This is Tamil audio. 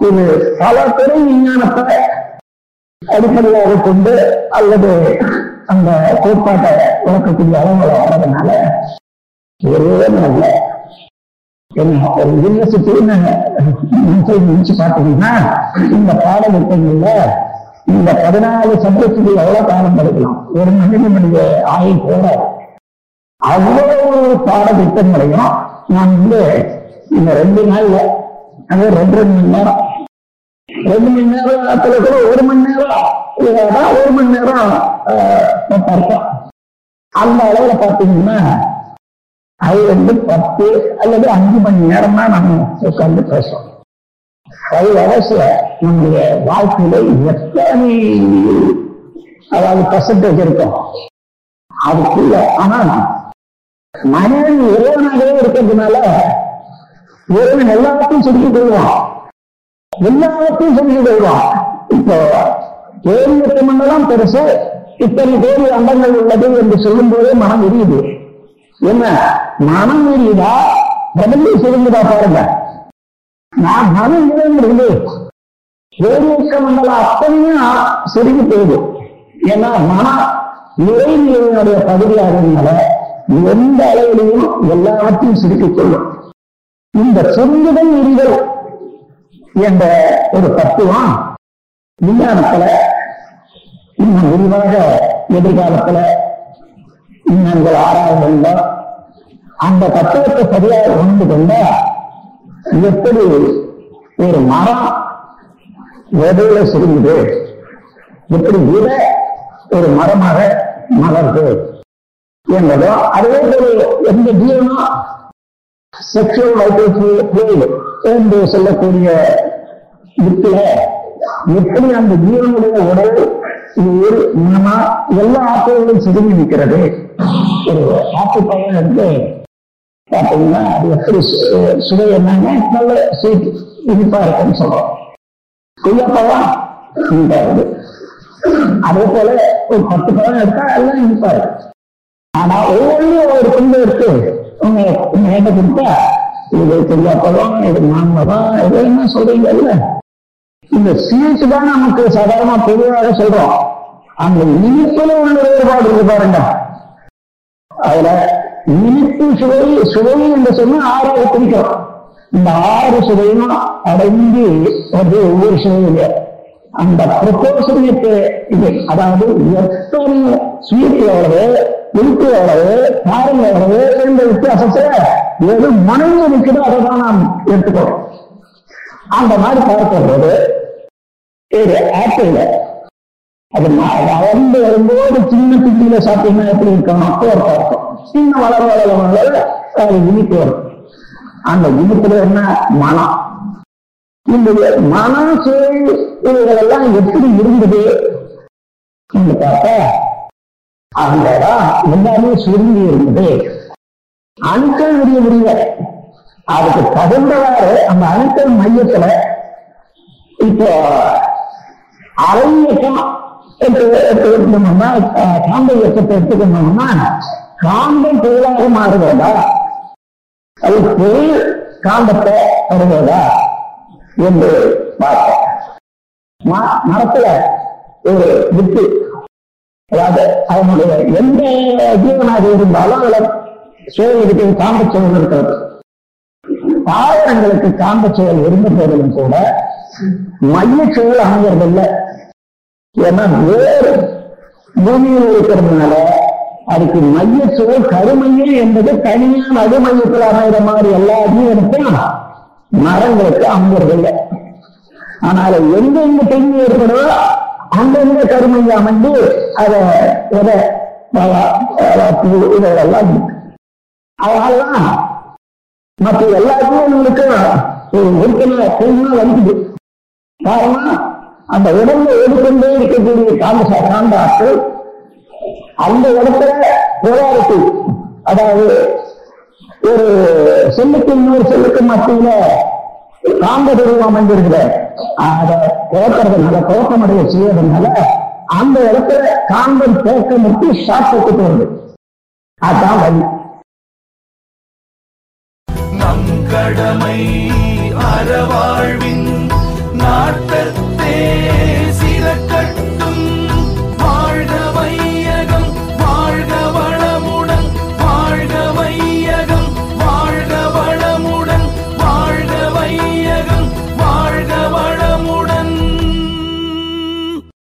இது பல துறை விஞ்ஞானத்தை அடிப்படையாக கொண்டு அல்லது அந்த கோட்பாட்டை விளக்கக்கூடிய அளவுகளை வர்றதுனால ஒரே நல்ல ஒரு யூனிவர்சிட்டின்னு நினைச்சு பார்த்தீங்கன்னா இந்த பாடத்திட்டங்கள்ல இந்த பதினாலு சப்ஜெக்டுக்கு எவ்வளவு காலம் படிக்கலாம் ஒரு மனிதனுடைய ஆயுள் போற அவ்வளவு பாடத்திட்டங்களையும் நான் வந்து இந்த ரெண்டு நாள்ல அது ரெண்டு ரெண்டு மணி நேரம் ரெண்டு மணி நேரத்துல கூட ஒரு மணி நேரம் ஒரு மணி நேரம் பார்த்தோம் அந்த அளவுல பாத்தீங்கன்னா அது வந்து பத்து அல்லது அஞ்சு மணி நேரம் தான் நம்ம உட்கார்ந்து பேசுறோம். ஃபைவ் ஹவர்ஸ்ல நம்முடைய வாழ்க்கையில எத்தனை அதாவது பர்சன்டேஜ் இருக்கும் அதுக்குள்ள. ஆனா மனிதன் இறைவனாகவே இருக்கிறதுனால இறைவன் எல்லாத்தையும் சொல்லிக் கொள்வான். எல்லாத்தையும் சொல்லி கொள்வான் இப்போ கேள்வி மண்டலம் பெருசு இத்தனை கோடி அண்டங்கள் உள்ளது என்று சொல்லும் போதே மனம் எரியுது. என்ன? மனம் எரியுதா? பிரபஞ்சம் சுருங்குதா பாருங்க. நான் மனம் இருந்து ஏழியக்க மண்டலம் அத்தனையும் சுருங்கி போகுது. ஏன்னா மனம் நிறைநிலையினுடைய பகுதியாகிறதுனால எந்த அளவிலையும் எல்லாவற்றையும் சுருக்கிக் கொள்ளும். இந்த சுருங்குதல் எரிதல் என்ற ஒரு தத்துவம் விஞ்ஞானத்துல இன்னும் விரிவாக எதிர்காலத்துல விஞ்ஞானிகள் ஆராய்ந்த அந்த தத்துவத்தை சரியாக உணர்ந்து கொண்டா எப்படி ஒரு மரம் விதையில சுருங்குது எப்படி விதை ஒரு மரமாக மலருது என்பதோ அதே போல எந்த ஜீவனும் செக்ஷுவல் வைட்டல் என்று சொல்லக்கூடிய வித்துல எப்படி அந்த ஜீவனுடைய உடல் உயிர் மனமா எல்லா ஆற்றல்களும் சுருங்கி நிற்கிறது? ஒரு ஆற்று பையன் வந்து பார்த்தீங்கன்னா அது எப்படி சுவை என்னன்னா நல்ல ஸ்வீட் இனிப்பா இருக்குன்னு சொல்றோம். கொய்யாப்பழம் இனிப்பா இருக்கு அதே போல ஒரு பத்து பழம் எடுத்தா எல்லாம் இனிப்பா இருக்கு. ஆனா ஒவ்வொன்றும் ஒரு துண்டு எடுத்து உங்க உங்க கொடுத்தா இது கொய்யாப்பழம் இது மாம்பழம் இது என்ன சொல்றீங்கல்ல? இந்த ஸ்வீட் தான் நமக்கு சாதாரண பொதுவாக சொல்றோம். அந்த இனிப்புல உள்ள வேறுபாடு இருக்கு பாருங்க. அதுல இனிப்பு சுவை சுவை என்று சொன்னா ஆறாவது பிடிக்கும் இந்த ஆறு சுவையும் அடைந்து வந்து ஒவ்வொரு சுவையில. அந்த ப்ரொபோசனுக்கு இது அதாவது எத்தனை ஸ்வீட் எவ்வளவு இனிப்பு எவ்வளவு காரம் எவ்வளவு என்ற வித்தியாசத்தை எது மனைவி இருக்குதோ அதை தான் நாம் எடுத்துக்கிறோம். அந்த மாதிரி பார்க்கும்போது ஒரு ஆப்பிள். அது வளர்ந்து வரும்போது சின்ன குட்டியில சாப்பிட்டீங்கன்னா எப்படி இருக்கணும் அப்போ ஒரு பார்க்கும் சின்ன வளர வளர வளர அது இனிப்பு வரும். அந்த இனிப்புல என்ன? மனம். இந்த மனம் சுவை இவைகளெல்லாம் எப்படி இருந்தது? பார்த்தா அந்த இடம் எல்லாமே சுருங்கி இருந்தது. அணுக்கள் விரிய முடியல அதுக்கு தகுந்தவாறு அந்த அணுக்கள் மையத்துல இப்போ அரை இயக்கம் என்று எடுத்துக்கணும்னா காந்த இயக்கத்தை எடுத்துக்கணும்னா காந்தம் பொருளாக மாறுவதா அது பொருள் காந்தத்தை தருவதா என்று பார்த்தோம் மரத்துல ஒரு வித்து அதாவது அவனுடைய எந்த ஜீவனாக இருந்தாலும் அதுல சுழல் காந்த சுழல் இருக்கிறது தாவரங்களுக்கு காந்த சுழல் இருந்த போதிலும் கூட மைய சூழல் அமைகிறதில்லை ஏன்னா வேறு பூமியில் இருக்கிறதுனால அதுக்கு மைய சூழல் கருமையில் என்பது தனியான நடுமையத்தில் அமைகிற மாதிரி எல்லா ஜீவனுக்கும் மரங்களுக்கு அமைகிறதில்லை ஆனால் எங்க எங்க தெளிவு ஏற்படுதோ அங்கங்க கருமையை அமைந்து அதை எதை இதெல்லாம் அதனாலதான் மற்ற எல்லாத்துக்கும் உங்களுக்கு ஒரு ஒருத்தனை தெளிவா வலிக்குது காரணம் அந்த உடம்புல ஓடிக்கொண்டே இருக்கக்கூடிய காந்த சா- காந்த ஆற்றல் அந்த இடத்துல போராடுத்து அதாவது ஒரு செல்லுக்கு இன்னொரு செல்லுக்கு மத்தியில காந்த துருவம் அமைந்திருக்கிற அதை குழப்பறதுனால குழப்பமடைய செய்யறதுனால அந்த இடத்துல காந்தம் தேக்கமிட்டு ஷாக் போட்டு வருது அதுதான் வழி. நம் கடமை